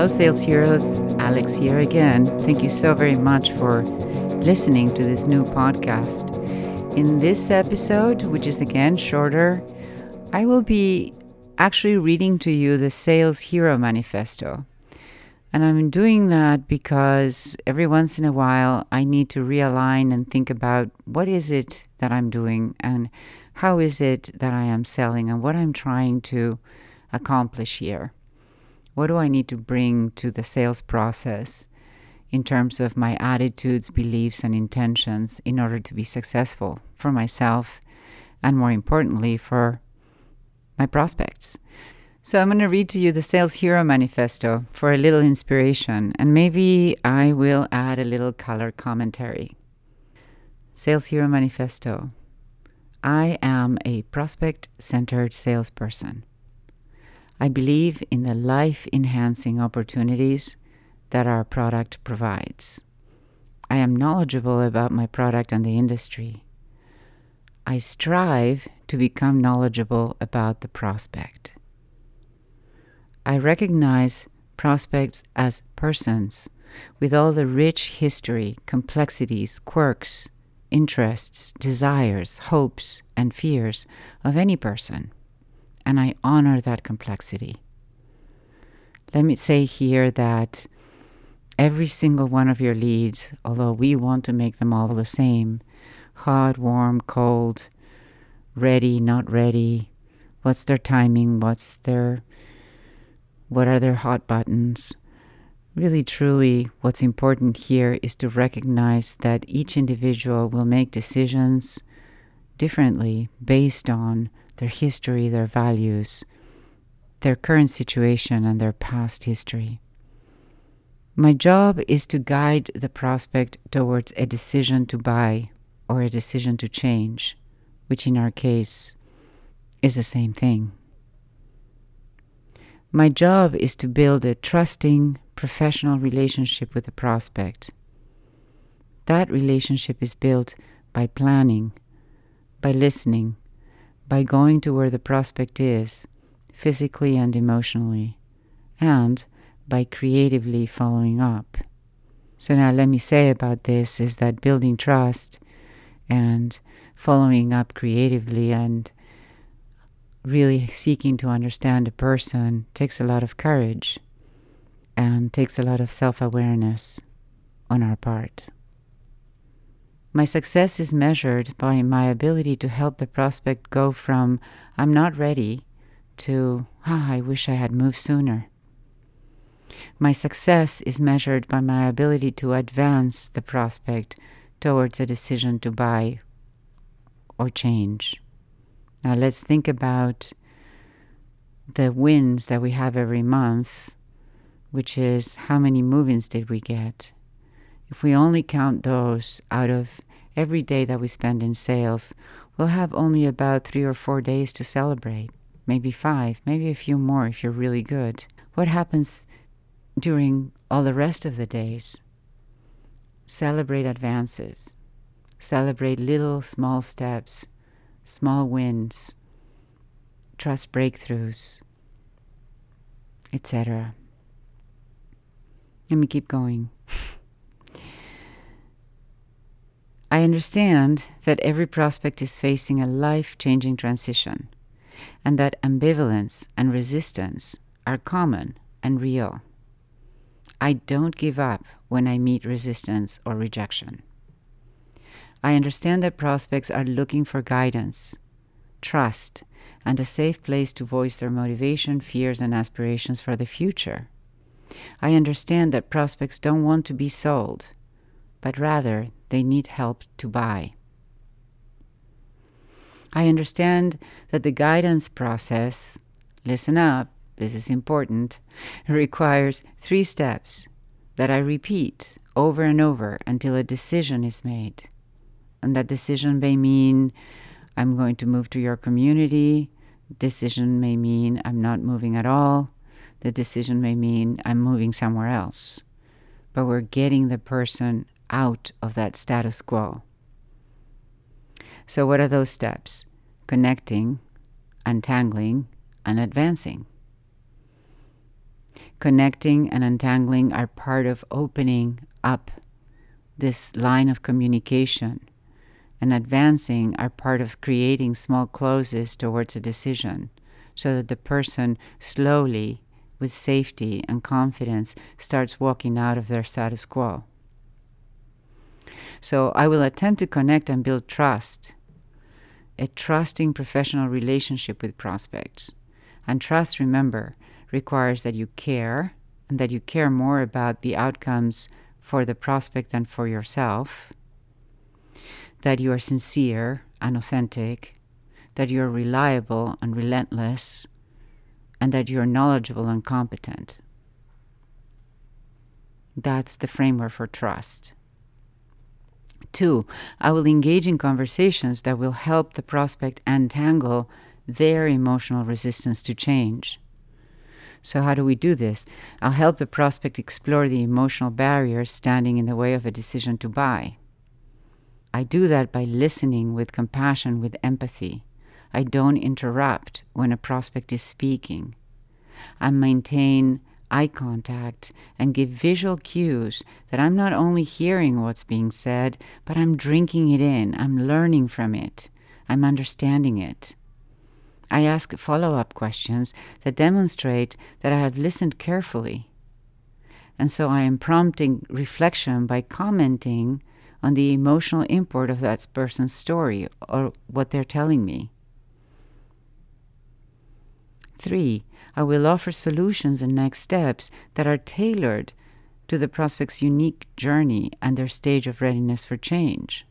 Hello, Sales Heroes. Alex here again. Thank you so very much for listening to this new podcast. In this episode, which is again shorter, I will be actually reading to you the Sales Hero Manifesto. And I'm doing that because every once in a while I need to realign and think about what is it that I'm doing and how is it that I am selling and what I'm trying to accomplish here. What do I need to bring to the sales process in terms of my attitudes, beliefs, and intentions in order to be successful for myself and more importantly for my prospects? So, I'm going to read to you the Sales Hero Manifesto for a little inspiration, and maybe I will add a little color commentary. Sales Hero Manifesto I am a prospect centered salesperson. I believe in the life enhancing opportunities that our product provides. I am knowledgeable about my product and the industry. I strive to become knowledgeable about the prospect. I recognize prospects as persons with all the rich history, complexities, quirks, interests, desires, hopes, and fears of any person, and I honor that complexity. Let me say here that every single one of your leads, although we want to make them all the same hot, warm, cold, ready, not ready, what's their timing, what's their what are their hot buttons? Really, truly, what's important here is to recognize that each individual will make decisions differently based on their history, their values, their current situation, and their past history. My job is to guide the prospect towards a decision to buy or a decision to change, which in our case is the same thing. My job is to build a trusting, professional relationship with the prospect. That relationship is built by planning, by listening, by going to where the prospect is, physically and emotionally, and by creatively following up. So, now let me say about this is that building trust and following up creatively and really seeking to understand a person takes a lot of courage and takes a lot of self awareness on our part. My success is measured by my ability to help the prospect go from I'm not ready to ah, I wish I had moved sooner. My success is measured by my ability to advance the prospect towards a decision to buy or change. Now let's think about the wins that we have every month, which is how many move-ins did we get? If we only count those out of every day that we spend in sales, we'll have only about three or four days to celebrate, maybe five, maybe a few more if you're really good. What happens during all the rest of the days? Celebrate advances, celebrate little small steps small wins, trust breakthroughs, etc. Let me keep going. I understand that every prospect is facing a life changing transition, and that ambivalence and resistance are common and real. I don't give up when I meet resistance or rejection. I understand that prospects are looking for guidance, trust, and a safe place to voice their motivation, fears, and aspirations for the future. I understand that prospects don't want to be sold, but rather they need help to buy. I understand that the guidance process, listen up, this is important, requires three steps that I repeat over and over until a decision is made. And that decision may mean I'm going to move to your community. Decision may mean I'm not moving at all. The decision may mean I'm moving somewhere else. But we're getting the person out of that status quo. So, what are those steps? Connecting, untangling, and advancing. Connecting and untangling are part of opening up this line of communication, and advancing are part of creating small closes towards a decision so that the person slowly, with safety and confidence, starts walking out of their status quo. So I will attempt to connect and build trust, a trusting professional relationship with prospects. And trust, remember, requires that you care and that you care more about the outcomes for the prospect than for yourself, that you are sincere and authentic, that you're reliable and relentless, and that you're knowledgeable and competent. That's the framework for trust. Two, I will engage in conversations that will help the prospect untangle their emotional resistance to change. So, how do we do this? I'll help the prospect explore the emotional barriers standing in the way of a decision to buy. I do that by listening with compassion, with empathy. I don't interrupt when a prospect is speaking. I maintain eye contact and give visual cues that I'm not only hearing what's being said, but I'm drinking it in, I'm learning from it, I'm understanding it. I ask follow up questions that demonstrate that I have listened carefully. And so I am prompting reflection by commenting on the emotional import of that person's story or what they're telling me. Three, I will offer solutions and next steps that are tailored to the prospect's unique journey and their stage of readiness for change.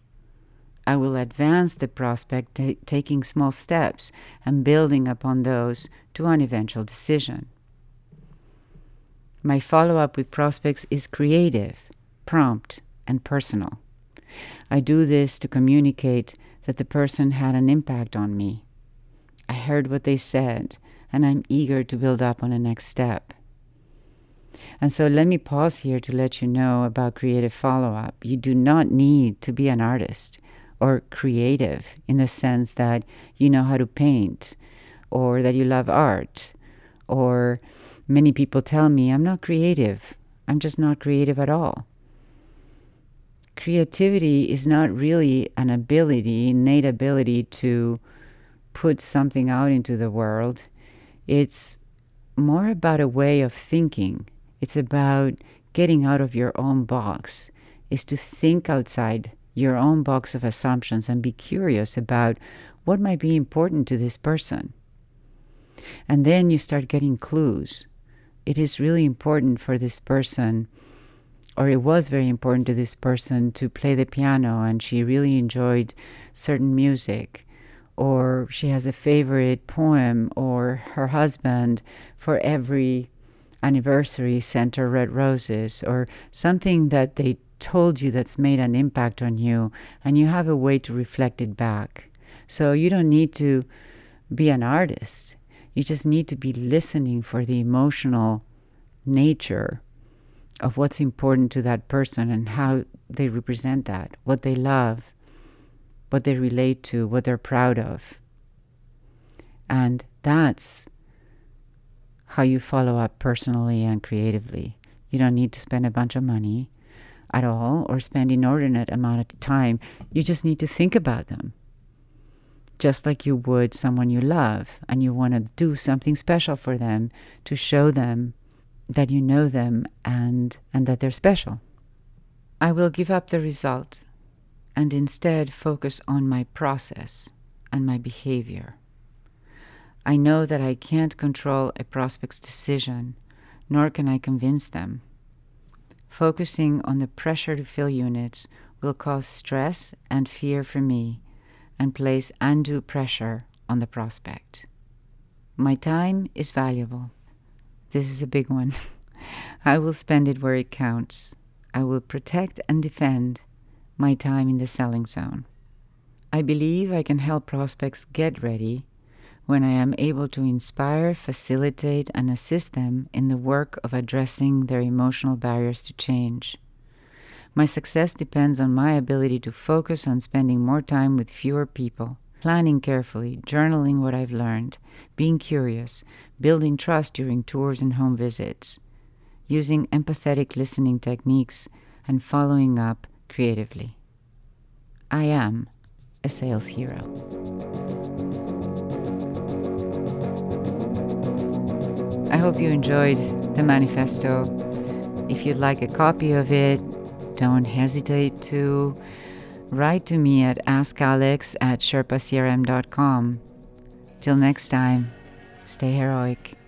I will advance the prospect, t- taking small steps and building upon those to an eventual decision. My follow up with prospects is creative, prompt, and personal. I do this to communicate that the person had an impact on me. I heard what they said and I'm eager to build up on the next step. And so let me pause here to let you know about creative follow up. You do not need to be an artist or creative in the sense that you know how to paint or that you love art. Or many people tell me, I'm not creative. I'm just not creative at all. Creativity is not really an ability, innate ability to put something out into the world. It's more about a way of thinking. It's about getting out of your own box, is to think outside your own box of assumptions and be curious about what might be important to this person. And then you start getting clues. It is really important for this person, or it was very important to this person to play the piano, and she really enjoyed certain music or she has a favorite poem, or her husband for every anniversary sent her red roses, or something that they told you that's made an impact on you, and you have a way to reflect it back. So you don't need to be an artist. You just need to be listening for the emotional nature of what's important to that person and how they represent that, what they love, what they relate to, what they're proud of. And that's how you follow up personally and creatively. You don't need to spend a bunch of money at all or spend inordinate amount of time. You just need to think about them. Just like you would someone you love and you want to do something special for them to show them that you know them and and that they're special. I will give up the result and instead focus on my process and my behavior. I know that I can't control a prospect's decision, nor can I convince them. Focusing on the pressure to fill units will cause stress and fear for me and place undue pressure on the prospect. My time is valuable. This is a big one. I will spend it where it counts. I will protect and defend my time in the selling zone. I believe I can help prospects get ready when I am able to inspire, facilitate, and assist them in the work of addressing their emotional barriers to change. My success depends on my ability to focus on spending more time with fewer people, planning carefully, journaling what I've learned, being curious, building trust during tours and home visits, using empathetic listening techniques, and following up creatively. I am a sales hero. I hope you enjoyed the manifesto. If you'd like a copy of it, don't hesitate to write to me at askalex at sherpacrm.com. Till next time, stay heroic.